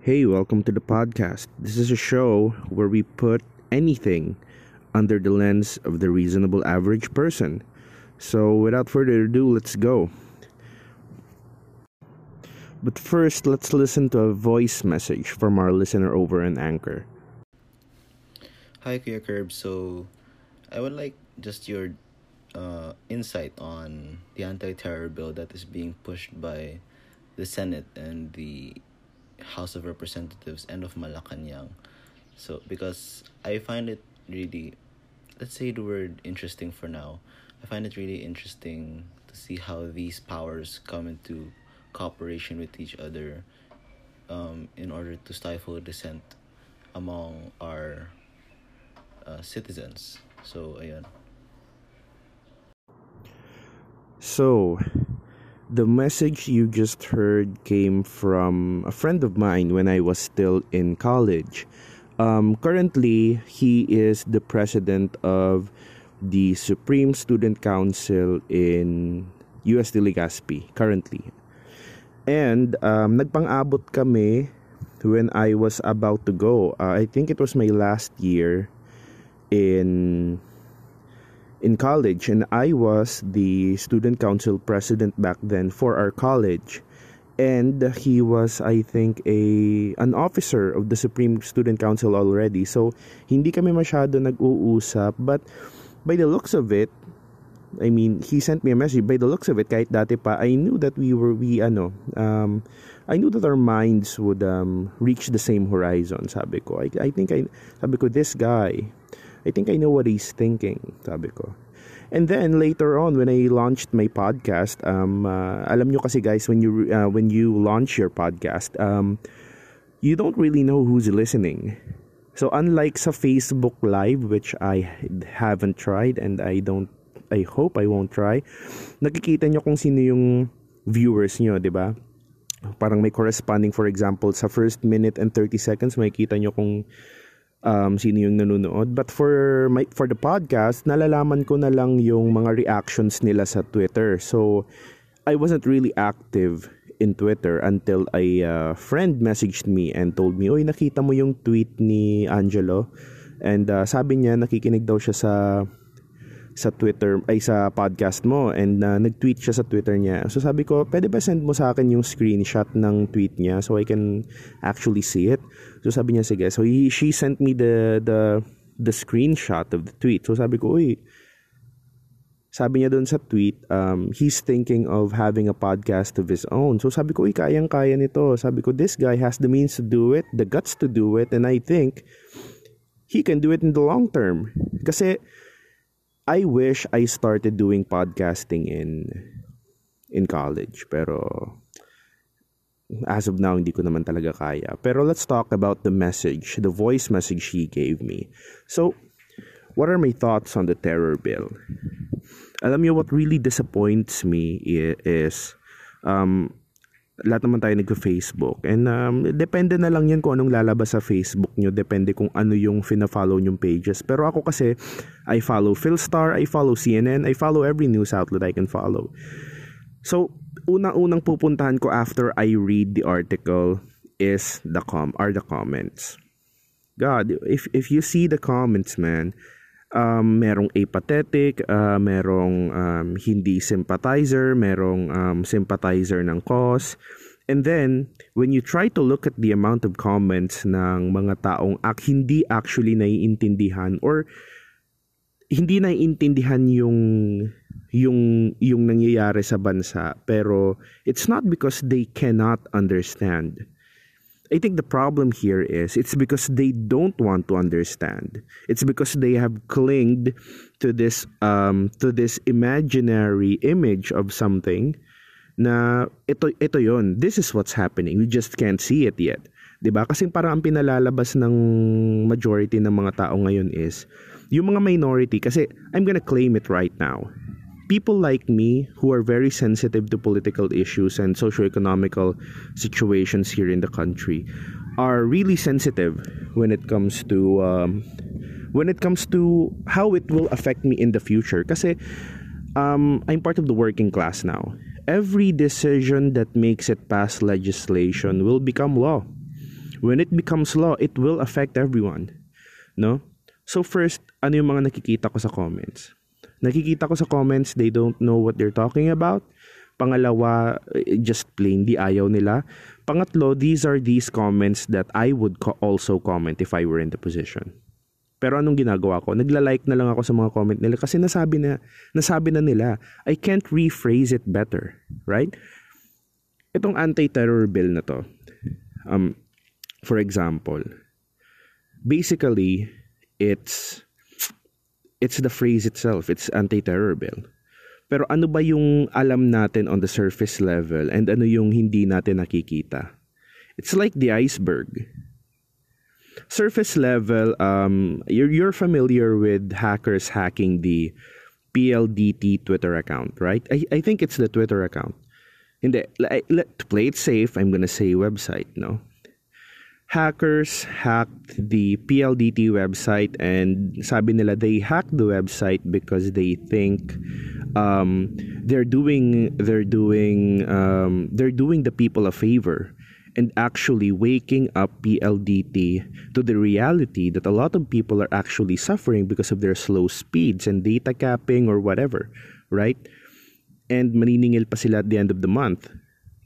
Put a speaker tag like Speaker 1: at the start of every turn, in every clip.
Speaker 1: Hey, welcome to the podcast. This is a show where we put anything under the lens of the reasonable average person. So, without further ado, let's go. But first, let's listen to a voice message from our listener over an Anchor.
Speaker 2: Hi, Kuya Curb. So, I would like just your uh, insight on the anti-terror bill that is being pushed by the Senate and the House of Representatives and of Malacanang. So, because I find it really, let's say the word interesting for now. I find it really interesting to see how these powers come into cooperation with each other um, in order to stifle dissent among our uh, citizens. So, ayan.
Speaker 1: So, the message you just heard came from a friend of mine when I was still in college. Um, currently, he is the president of the Supreme Student Council in UST Legazpi currently. And um, nagpang-abot kami when I was about to go. Uh, I think it was my last year in in college and I was the student council president back then for our college. And he was I think a an officer of the Supreme Student Council already. So hindi kami masyado nag-uusap but by the looks of it I mean he sent me a message. By the looks of it kahit dati pa I knew that we were we ano um I knew that our minds would um reach the same horizon sabi ko. I, I think I sabi ko this guy I think I know what he's thinking, sabi ko. And then later on when I launched my podcast, um uh, alam nyo kasi guys when you uh, when you launch your podcast, um you don't really know who's listening. So unlike sa Facebook Live which I haven't tried and I don't I hope I won't try, nakikita nyo kung sino yung viewers nyo, 'di ba? Parang may corresponding for example sa first minute and 30 seconds makikita nyo kung um, sino yung nanonood. But for my, for the podcast, nalalaman ko na lang yung mga reactions nila sa Twitter. So, I wasn't really active in Twitter until a uh, friend messaged me and told me, Oy, nakita mo yung tweet ni Angelo? And uh, sabi niya, nakikinig daw siya sa sa Twitter ay sa podcast mo and uh, nag-tweet siya sa Twitter niya. So sabi ko, pwede ba send mo sa akin yung screenshot ng tweet niya so I can actually see it? So sabi niya sige. So he, she sent me the the the screenshot of the tweet. So sabi ko, uy, sabi niya doon sa tweet, um, he's thinking of having a podcast of his own. So sabi ko, uy, kayang-kaya nito. Sabi ko, this guy has the means to do it, the guts to do it, and I think he can do it in the long term. Kasi, I wish I started doing podcasting in in college pero as of now hindi ko naman talaga kaya. Pero let's talk about the message, the voice message he gave me. So, what are my thoughts on the terror bill? Alam niyo what really disappoints me is um lahat naman tayo nagko-Facebook. And um, depende na lang yan kung anong lalabas sa Facebook nyo. Depende kung ano yung fina-follow nyong pages. Pero ako kasi, I follow Philstar, I follow CNN, I follow every news outlet I can follow. So, unang-unang pupuntahan ko after I read the article is the com are the comments. God, if if you see the comments, man, um, merong apathetic, uh, merong um, hindi sympathizer, merong um, sympathizer ng cause. And then, when you try to look at the amount of comments ng mga taong ak hindi actually naiintindihan or hindi naiintindihan yung yung yung nangyayari sa bansa pero it's not because they cannot understand I think the problem here is it's because they don't want to understand. It's because they have clinged to this um to this imaginary image of something na ito ito yon. This is what's happening. We just can't see it yet. 'Di ba? Kasi parang ang pinalalabas ng majority ng mga tao ngayon is yung mga minority kasi I'm gonna claim it right now people like me who are very sensitive to political issues and socio-economical situations here in the country are really sensitive when it comes to um, when it comes to how it will affect me in the future kasi um, I'm part of the working class now every decision that makes it past legislation will become law When it becomes law, it will affect everyone. No? So first, ano yung mga nakikita ko sa comments? Nakikita ko sa comments, they don't know what they're talking about. Pangalawa, eh, just plain di ayaw nila. Pangatlo, these are these comments that I would co- also comment if I were in the position. Pero anong ginagawa ko? Nagla-like na lang ako sa mga comment nila kasi nasabi na nasabi na nila. I can't rephrase it better, right? Itong anti-terror bill na to. Um for example, basically it's it's the phrase itself. It's anti-terror bill. Pero ano ba yung alam natin on the surface level and ano yung hindi natin nakikita? It's like the iceberg. Surface level, um, you're, you're familiar with hackers hacking the PLDT Twitter account, right? I, I think it's the Twitter account. Hindi, let, to play it safe, I'm gonna say website, no? Hackers hacked the PLDT website and sabi nila they hacked the website because they think um, they're doing they're doing um, they're doing the people a favor and actually waking up PLDT to the reality that a lot of people are actually suffering because of their slow speeds and data capping or whatever, right? And maniningil pa sila at the end of the month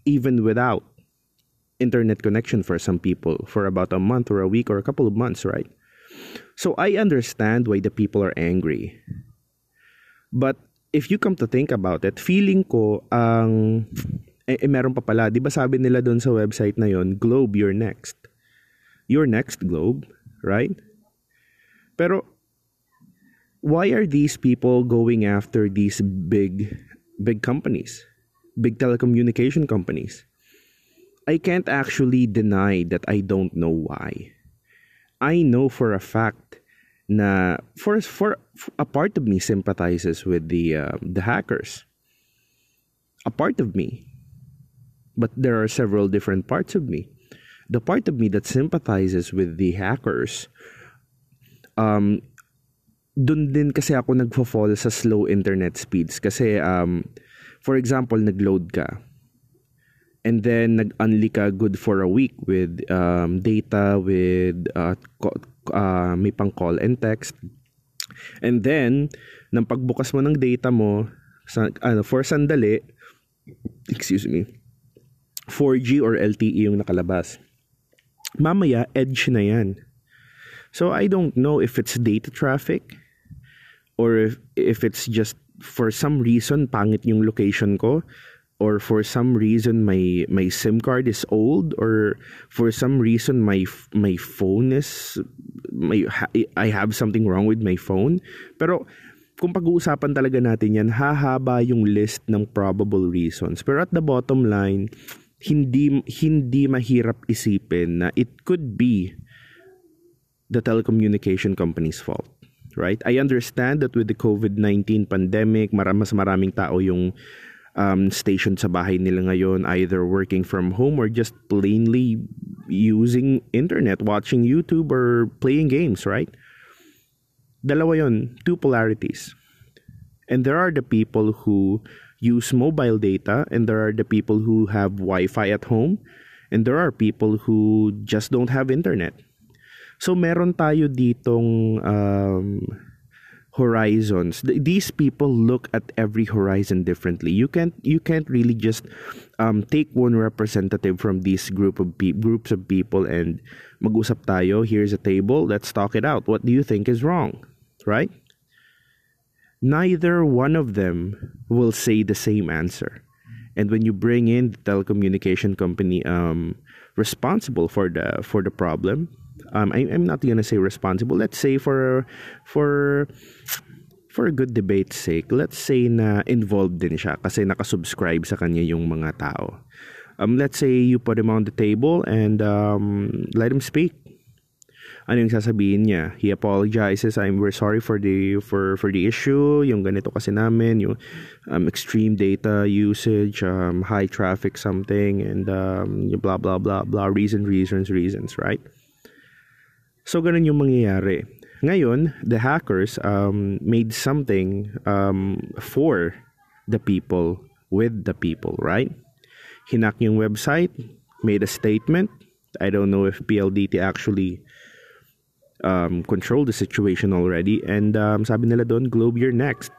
Speaker 1: even without internet connection for some people for about a month or a week or a couple of months, right? So I understand why the people are angry. But if you come to think about it, feeling ko ang eh, eh meron pa pala, 'di ba sabi nila doon sa website na 'yon, Globe you're next. You're next Globe, right? Pero why are these people going after these big big companies? Big telecommunication companies? I can't actually deny that I don't know why. I know for a fact na for for, a part of me sympathizes with the uh, the hackers. A part of me. But there are several different parts of me. The part of me that sympathizes with the hackers um dun din kasi ako nagfo-fall sa slow internet speeds kasi um for example nagload ka and then nag-unli ka good for a week with um, data with uh, uh, may pang call and text. And then nang pagbukas mo ng data mo sa, ano, for sandali excuse me 4G or LTE yung nakalabas. Mamaya edge na yan. So I don't know if it's data traffic or if, if it's just for some reason pangit yung location ko or for some reason my my SIM card is old or for some reason my my phone is my I have something wrong with my phone. Pero kung pag-uusapan talaga natin yan hahaba yung list ng probable reasons. Pero at the bottom line hindi hindi mahirap isipin na it could be the telecommunication company's fault right? I understand that with the covid-19 pandemic mas maraming tao yung um, station sa bahay nila ngayon, either working from home or just plainly using internet, watching YouTube or playing games, right? Dalawa yon, two polarities. And there are the people who use mobile data and there are the people who have Wi-Fi at home and there are people who just don't have internet. So meron tayo ditong um, horizons. These people look at every horizon differently. You can't you can't really just um, take one representative from this group of pe- groups of people and mag-usap tayo here's a table let's talk it out. What do you think is wrong? Right? Neither one of them will say the same answer. And when you bring in the telecommunication company um, responsible for the for the problem um, I, I'm not gonna say responsible. Let's say for for for a good debate's sake, let's say na involved din siya kasi nakasubscribe sa kanya yung mga tao. Um, let's say you put him on the table and um, let him speak. Ano yung sasabihin niya? He apologizes. I'm we're sorry for the for for the issue. Yung ganito kasi namin, yung um, extreme data usage, um, high traffic something, and um, blah blah blah blah reason reasons reasons, right? So, ganun yung mangyayari. Ngayon, the hackers um, made something um, for the people, with the people, right? Hinak yung website, made a statement, I don't know if PLDT actually um, control the situation already. And um, sabi nila doon, Globe, you're next.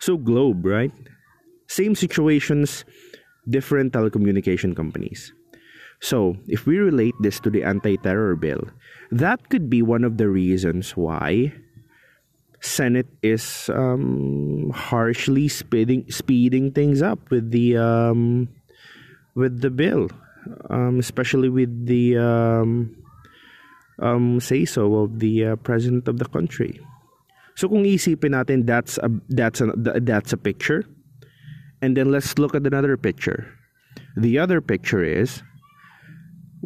Speaker 1: So Globe, right? Same situations, different telecommunication companies. So if we relate this to the anti-terror bill, that could be one of the reasons why Senate is um, harshly speeding speeding things up with the um, with the bill, um, especially with the um, um, say so of the uh, president of the country. So kung isipin natin that's a that's a that's a picture. And then let's look at another picture. The other picture is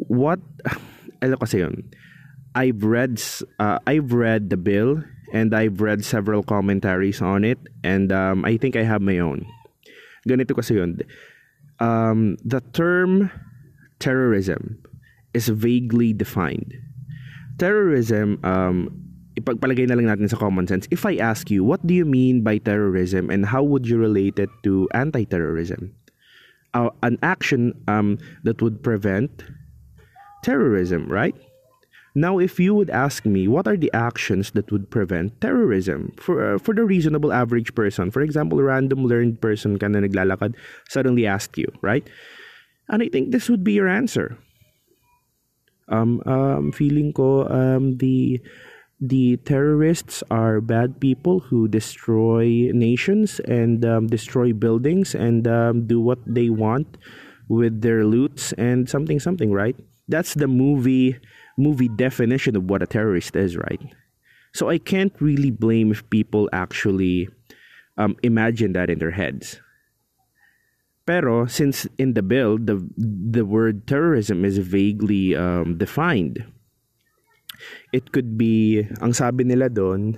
Speaker 1: what ano kasi yun? I've read uh, I've read the bill and I've read several commentaries on it and um, I think I have my own. Ganito kasi yun. Um, the term terrorism is vaguely defined terrorism, um, ipagpalagay na lang natin sa common sense. If I ask you, what do you mean by terrorism and how would you relate it to anti-terrorism? Uh, an action um, that would prevent terrorism, right? Now, if you would ask me, what are the actions that would prevent terrorism for uh, for the reasonable average person? For example, a random learned person ka na naglalakad suddenly ask you, right? And I think this would be your answer. Um, um, feeling ko um, the the terrorists are bad people who destroy nations and um, destroy buildings and um, do what they want with their loots and something something right that's the movie movie definition of what a terrorist is right? So i can't really blame if people actually um, imagine that in their heads. Pero since in the bill the the word terrorism is vaguely um, defined, it could be ang sabi nila doon,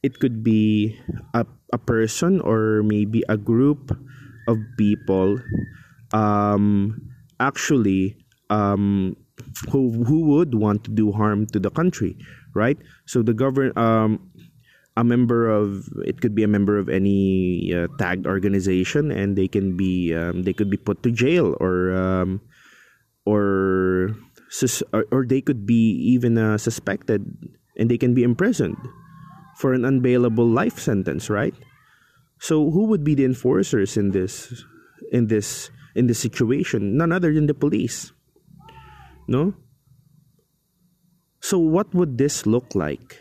Speaker 1: it could be a a person or maybe a group of people um, actually um, who who would want to do harm to the country, right? So the govern um, a member of it could be a member of any uh, tagged organization and they can be um, they could be put to jail or um, or, or, they could be even uh, suspected and they can be imprisoned for an unbailable life sentence right? So who would be the enforcers in this in this in this situation? None other than the police no so what would this look like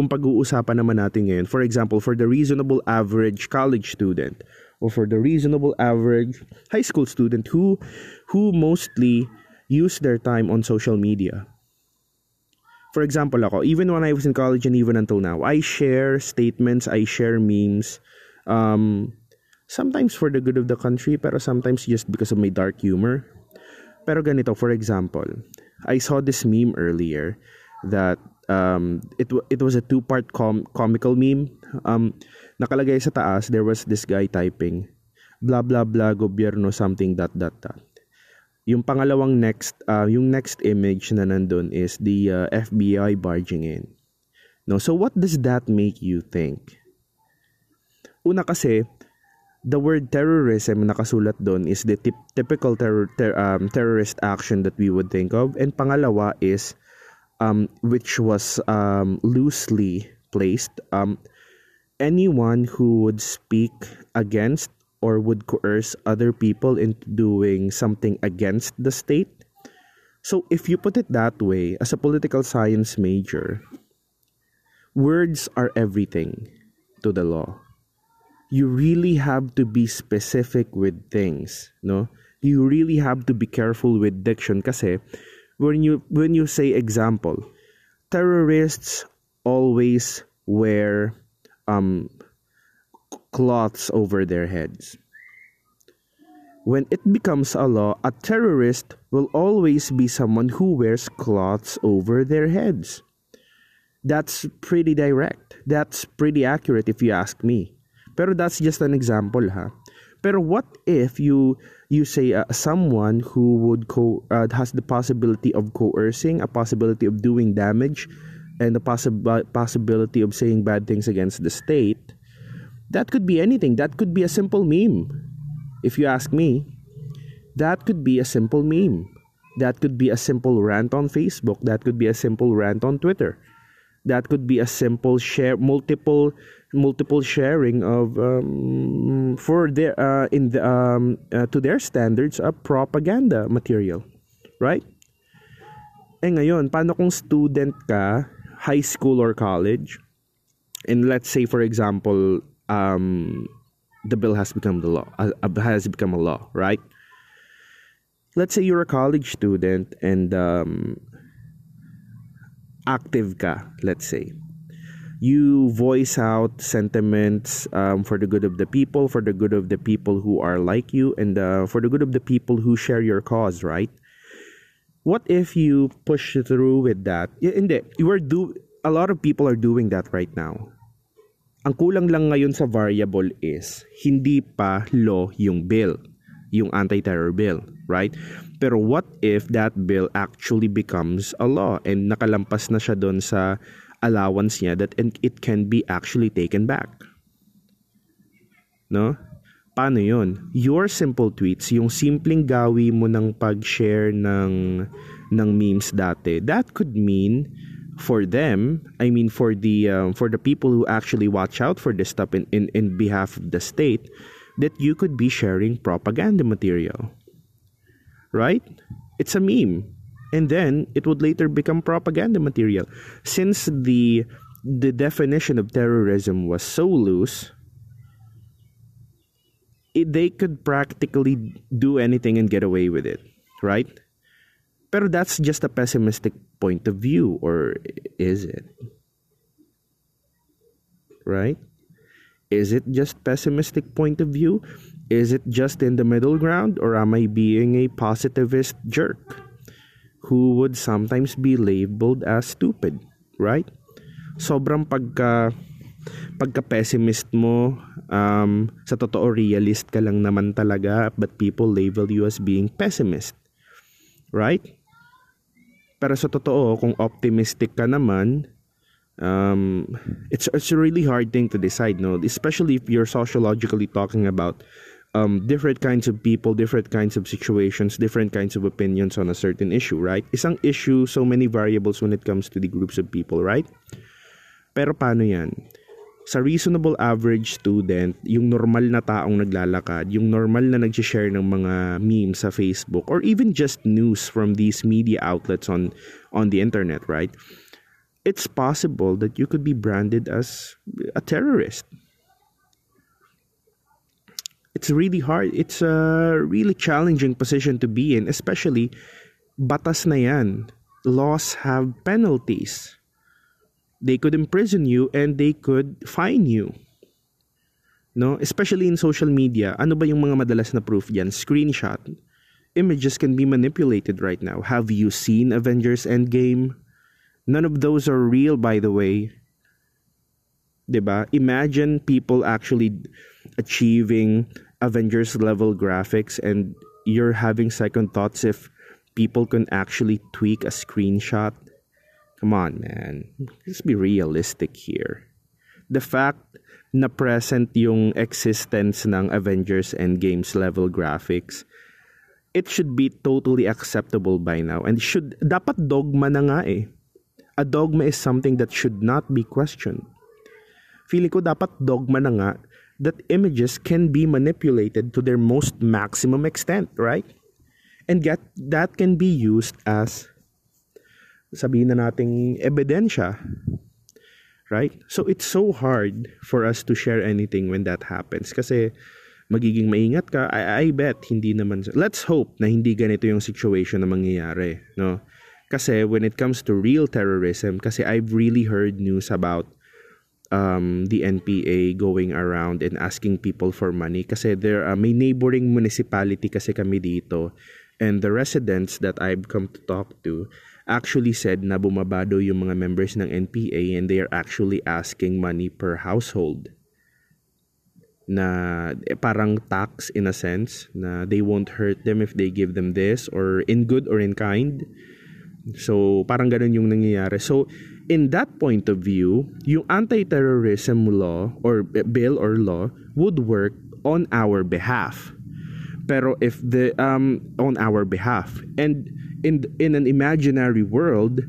Speaker 1: kung pag-uusapan naman natin ngayon, for example, for the reasonable average college student or for the reasonable average high school student who who mostly use their time on social media. For example ako, even when I was in college and even until now, I share statements, I share memes, um, sometimes for the good of the country, pero sometimes just because of my dark humor. Pero ganito, for example, I saw this meme earlier that um, it it was a two part com- comical meme. Um, nakalagay sa taas there was this guy typing blah blah blah gobyerno something dot dot dot. Yung pangalawang next uh, yung next image na nandun is the uh, FBI barging in. No, so what does that make you think? Una kasi the word terrorism nakasulat doon is the tip, typical terror, ter, um, terrorist action that we would think of and pangalawa is um, which was um, loosely placed. Um, anyone who would speak against or would coerce other people into doing something against the state. So, if you put it that way, as a political science major, words are everything to the law. You really have to be specific with things, no? You really have to be careful with diction kasi when you when you say example, terrorists always wear um, cloths over their heads. When it becomes a law, a terrorist will always be someone who wears cloths over their heads. That's pretty direct. That's pretty accurate if you ask me. Pero that's just an example, ha? Pero what if you you say uh, someone who would co uh, has the possibility of coercing, a possibility of doing damage, and the possi- possibility of saying bad things against the state, that could be anything. That could be a simple meme. If you ask me, that could be a simple meme. That could be a simple rant on Facebook. That could be a simple rant on Twitter. That could be a simple share, multiple, multiple sharing of um, for their uh, in the um, uh, to their standards of propaganda material, right? Eh ngayon, paano kung student ka, high school or college, and let's say for example, um, the bill has become the law, uh, has become a law, right? let's say you're a college student and um, active ka, let's say. You voice out sentiments um, for the good of the people, for the good of the people who are like you, and uh, for the good of the people who share your cause, right? What if you push through with that? Hindi, you are do a lot of people are doing that right now. Ang kulang lang ngayon sa variable is hindi pa law yung bill, yung anti-terror bill right? Pero what if that bill actually becomes a law and nakalampas na siya doon sa allowance niya that it can be actually taken back? No? Paano yun? Your simple tweets, yung simpleng gawi mo ng pag-share ng, ng memes dati, that could mean for them, I mean for the um, for the people who actually watch out for this stuff in, in, in behalf of the state, that you could be sharing propaganda material right? It's a meme. And then it would later become propaganda material. Since the the definition of terrorism was so loose, it, they could practically do anything and get away with it, right? But that's just a pessimistic point of view, or is it? Right? Is it just pessimistic point of view? Is it just in the middle ground or am I being a positivist jerk who would sometimes be labeled as stupid, right? Sobrang pagka pagka pessimist mo um, sa totoo realist ka lang naman talaga but people label you as being pessimist. Right? Pero sa totoo kung optimistic ka naman um, it's it's a really hard thing to decide no especially if you're sociologically talking about um, different kinds of people, different kinds of situations, different kinds of opinions on a certain issue, right? Isang issue, so many variables when it comes to the groups of people, right? Pero paano yan? Sa reasonable average student, yung normal na taong naglalakad, yung normal na nag-share ng mga memes sa Facebook, or even just news from these media outlets on, on the internet, right? It's possible that you could be branded as a terrorist it's really hard. It's a really challenging position to be in, especially batas na yan. Laws have penalties. They could imprison you and they could fine you. No, especially in social media. Ano ba yung mga madalas na proof diyan? Screenshot. Images can be manipulated right now. Have you seen Avengers Endgame? None of those are real by the way. 'Di ba? Imagine people actually achieving Avengers level graphics and you're having second thoughts if people can actually tweak a screenshot. Come on, man. Let's be realistic here. The fact na present yung existence ng Avengers Endgames level graphics, it should be totally acceptable by now. And should, dapat dogma na nga eh. A dogma is something that should not be questioned. Feeling ko dapat dogma na nga that images can be manipulated to their most maximum extent, right? And get, that can be used as sabihin na nating ebidensya. Right? So it's so hard for us to share anything when that happens kasi magiging maingat ka. I, I bet hindi naman let's hope na hindi ganito yung situation na mangyayari, no? Kasi when it comes to real terrorism, kasi I've really heard news about um, the NPA going around and asking people for money. Kasi there uh, may neighboring municipality kasi kami dito. And the residents that I've come to talk to actually said na bumabado yung mga members ng NPA and they are actually asking money per household. Na eh, parang tax in a sense na they won't hurt them if they give them this or in good or in kind so parang ganun yung nangyayari. So in that point of view, yung anti-terrorism law or bill or law would work on our behalf. Pero if the um on our behalf. And in in an imaginary world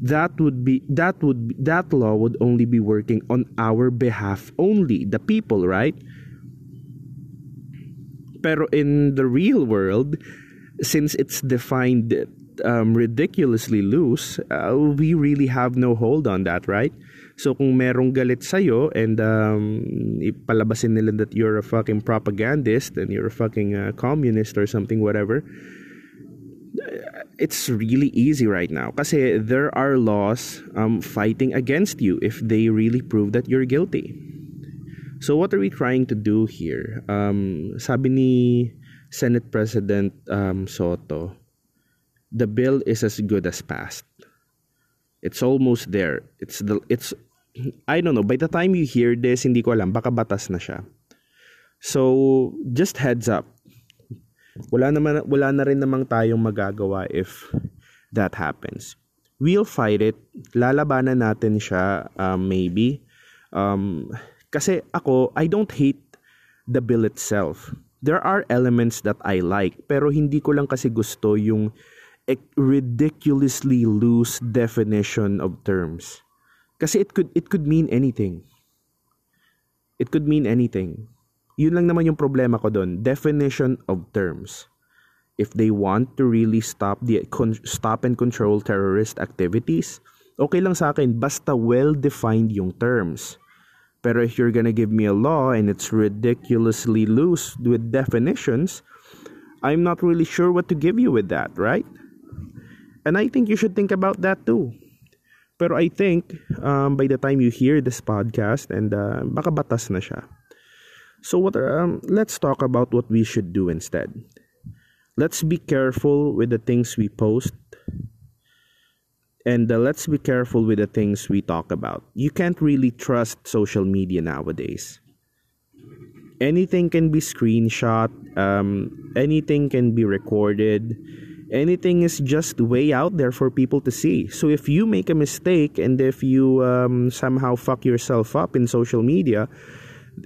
Speaker 1: that would be that would that law would only be working on our behalf only the people right? Pero in the real world since it's defined um, ridiculously loose uh, we really have no hold on that right so kung merong galit sa'yo and um, ipalabasin nila that you're a fucking propagandist and you're a fucking uh, communist or something whatever it's really easy right now kasi there are laws um, fighting against you if they really prove that you're guilty. So what are we trying to do here? Um, sabi ni Senate President um, Soto, the bill is as good as passed. It's almost there. It's the it's I don't know. By the time you hear this, hindi ko alam baka batas na siya. So just heads up wala naman wala na rin namang tayong magagawa if that happens. We'll fight it. Lalabanan natin siya um, maybe. Um, kasi ako, I don't hate the bill itself. There are elements that I like pero hindi ko lang kasi gusto yung ridiculously loose definition of terms. Kasi it could it could mean anything. It could mean anything. Yun lang naman yung problema ko doon. Definition of terms. If they want to really stop the stop and control terrorist activities, okay lang sa akin basta well-defined yung terms. Pero if you're gonna give me a law and it's ridiculously loose with definitions, I'm not really sure what to give you with that, right? And I think you should think about that too. Pero I think um, by the time you hear this podcast and uh, baka batas na siya. So what um, let's talk about what we should do instead. Let's be careful with the things we post and uh, let's be careful with the things we talk about. You can't really trust social media nowadays. Anything can be screenshot, um, anything can be recorded, anything is just way out there for people to see. So if you make a mistake and if you um, somehow fuck yourself up in social media,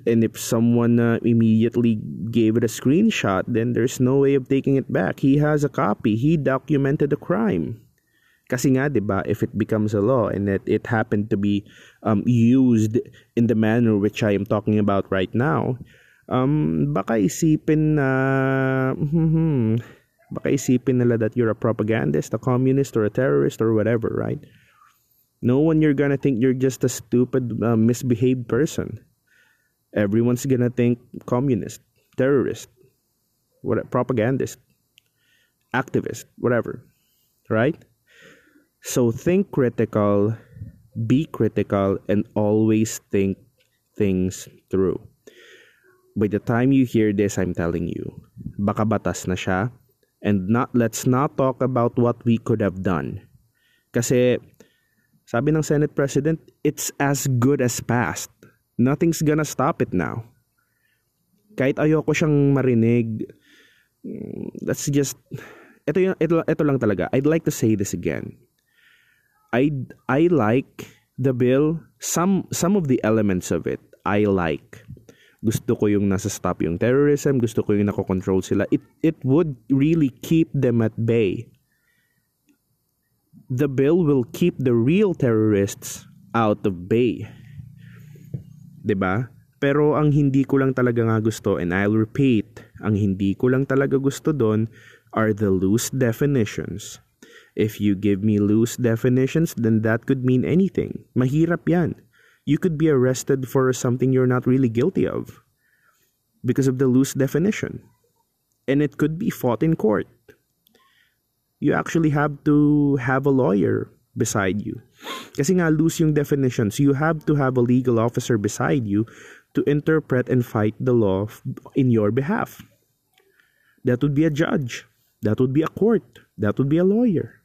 Speaker 1: and if someone uh, immediately gave it a screenshot then there's no way of taking it back. He has a copy. He documented the crime. Kasi nga ba if it becomes a law and that it happened to be um, used in the manner which I am talking about right now um baka isipin na hmm, baka isipin nila that you're a propagandist a communist or a terrorist or whatever right no one you're gonna think you're just a stupid uh, misbehaved person everyone's gonna think communist, terrorist, what propagandist, activist, whatever, right? So think critical, be critical, and always think things through. By the time you hear this, I'm telling you, baka batas na siya, and not let's not talk about what we could have done. Kasi sabi ng Senate President, it's as good as passed. Nothing's gonna stop it now. Kahit ayoko siyang marinig, that's just ito yung ito, ito lang talaga. I'd like to say this again. I I like the bill some some of the elements of it. I like. Gusto ko yung nasa stop yung terrorism, gusto ko yung nako-control sila. It it would really keep them at bay. The bill will keep the real terrorists out of bay. ba? Pero ang hindi ko lang talaga nga gusto and I'll repeat, ang hindi ko lang talaga gusto doon are the loose definitions. If you give me loose definitions, then that could mean anything. Mahirap 'yan. You could be arrested for something you're not really guilty of because of the loose definition. And it could be fought in court. You actually have to have a lawyer beside you. Kasi nga loose yung definitions. You have to have a legal officer beside you to interpret and fight the law in your behalf. That would be a judge. That would be a court. That would be a lawyer.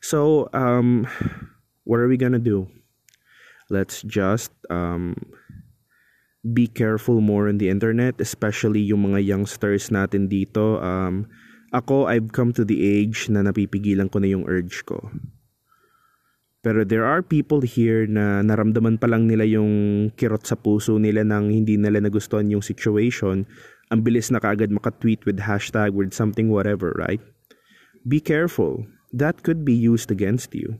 Speaker 1: So, um, what are we gonna do? Let's just um, be careful more on the internet, especially yung mga youngsters natin dito. Um, ako, I've come to the age na napipigilan ko na yung urge ko. Pero there are people here na naramdaman pa lang nila yung kirot sa puso nila nang hindi nila nagustuhan yung situation. ang bilis na kaagad makatweet with hashtag with something whatever, right? Be careful. That could be used against you.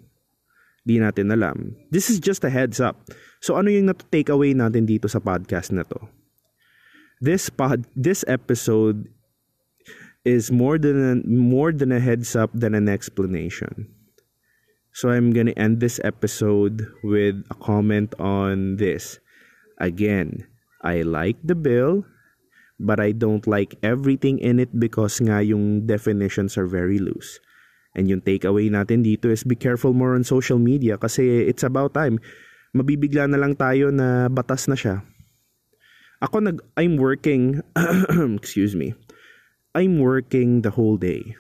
Speaker 1: Di natin alam. This is just a heads up. So ano yung na-take away natin dito sa podcast na to? This pod this episode is more than a, more than a heads up than an explanation. So I'm going to end this episode with a comment on this. Again, I like the bill but I don't like everything in it because nga yung definitions are very loose. And yung takeaway natin dito is be careful more on social media kasi it's about time. Mabibigla na lang tayo na batas na siya. Ako nag I'm working excuse me. I'm working the whole day.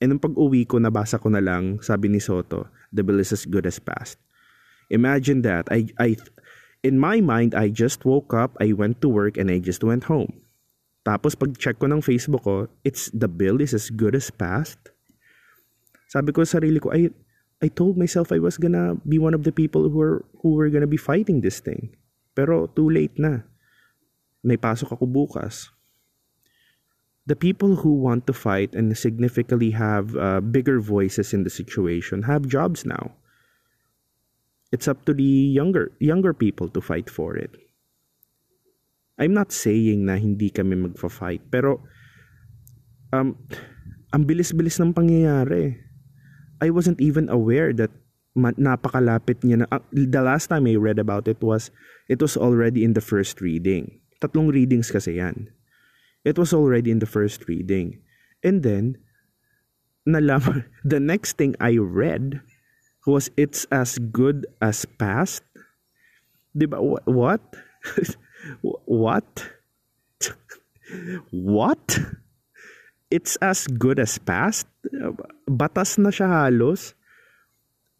Speaker 1: And nung pag-uwi ko, nabasa ko na lang, sabi ni Soto, the bill is as good as passed. Imagine that. I, I, in my mind, I just woke up, I went to work, and I just went home. Tapos pag check ko ng Facebook ko, it's the bill is as good as passed. Sabi ko sa sarili ko, I I told myself I was gonna be one of the people who were who were gonna be fighting this thing. Pero too late na. May pasok ako bukas. The people who want to fight and significantly have uh, bigger voices in the situation have jobs now. It's up to the younger younger people to fight for it. I'm not saying na hindi kami magfa-fight, pero um, ang bilis-bilis ng pangyayari. I wasn't even aware that napakalapit niya na. Uh, the last time I read about it was, it was already in the first reading. Tatlong readings kasi yan. It was already in the first reading. And then, nalaman, the next thing I read was it's as good as past. Diba? What? What? What? It's as good as past? Batas na siya halos.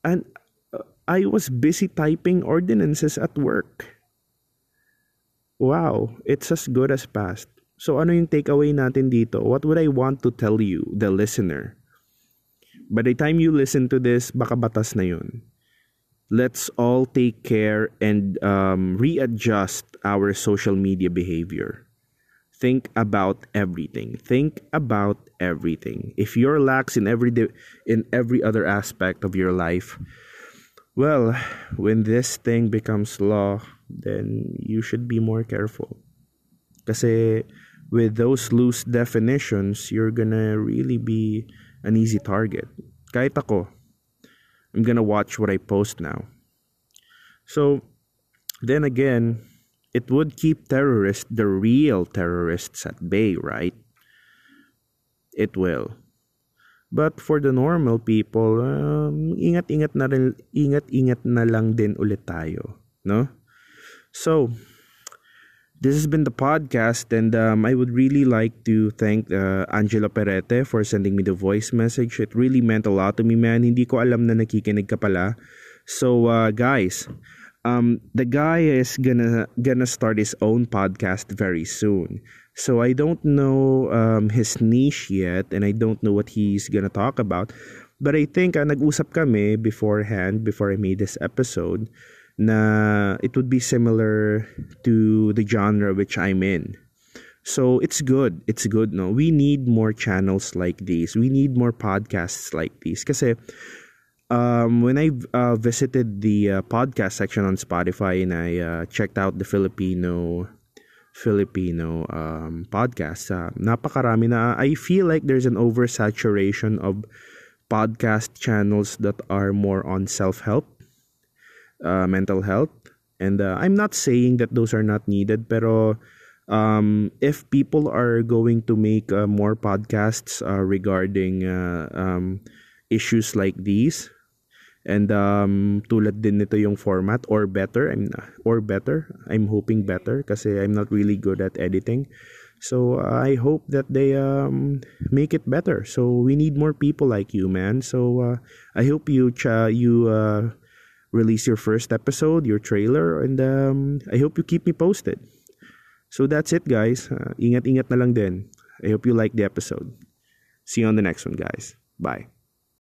Speaker 1: And uh, I was busy typing ordinances at work. Wow, it's as good as past. So ano yung takeaway natin dito? What would I want to tell you, the listener? By the time you listen to this, baka batas na yun let's all take care and um, readjust our social media behavior. Think about everything. Think about everything. If you're lax in every de- in every other aspect of your life, well, when this thing becomes law, then you should be more careful. Kasi with those loose definitions, you're gonna really be an easy target. Kahit ako, I'm gonna watch what I post now. So, then again, it would keep terrorists, the real terrorists, at bay, right? It will. But for the normal people, um, ingat-ingat na rin, ingat-ingat na lang din ulit tayo, no? So, this has been the podcast and um, I would really like to thank uh, Angela Perete for sending me the voice message. It really meant a lot to me, man. Hindi ko alam na nakikinig ka pala. So, uh, guys, um, the guy is gonna gonna start his own podcast very soon. So I don't know um, his niche yet, and I don't know what he's gonna talk about. But I think uh, nag-usap kami beforehand, before I made this episode, na it would be similar to the genre which I'm in. So it's good. It's good, no? We need more channels like these. We need more podcasts like these. Kasi um, when I uh, visited the uh, podcast section on Spotify and I uh, checked out the Filipino Filipino um, podcast, uh, napakarami na. I feel like there's an oversaturation of podcast channels that are more on self-help uh, mental health. And uh, I'm not saying that those are not needed, pero um, if people are going to make uh, more podcasts uh, regarding uh, um, issues like these, and um, tulad din nito yung format or better, I'm or better. I'm hoping better kasi I'm not really good at editing. So I hope that they um, make it better. So we need more people like you, man. So uh, I hope you ch- you uh, release your first episode, your trailer, and um, I hope you keep me posted. So that's it, guys. Uh, ingat-ingat na lang din. I hope you like the episode. See you on the next one, guys. Bye.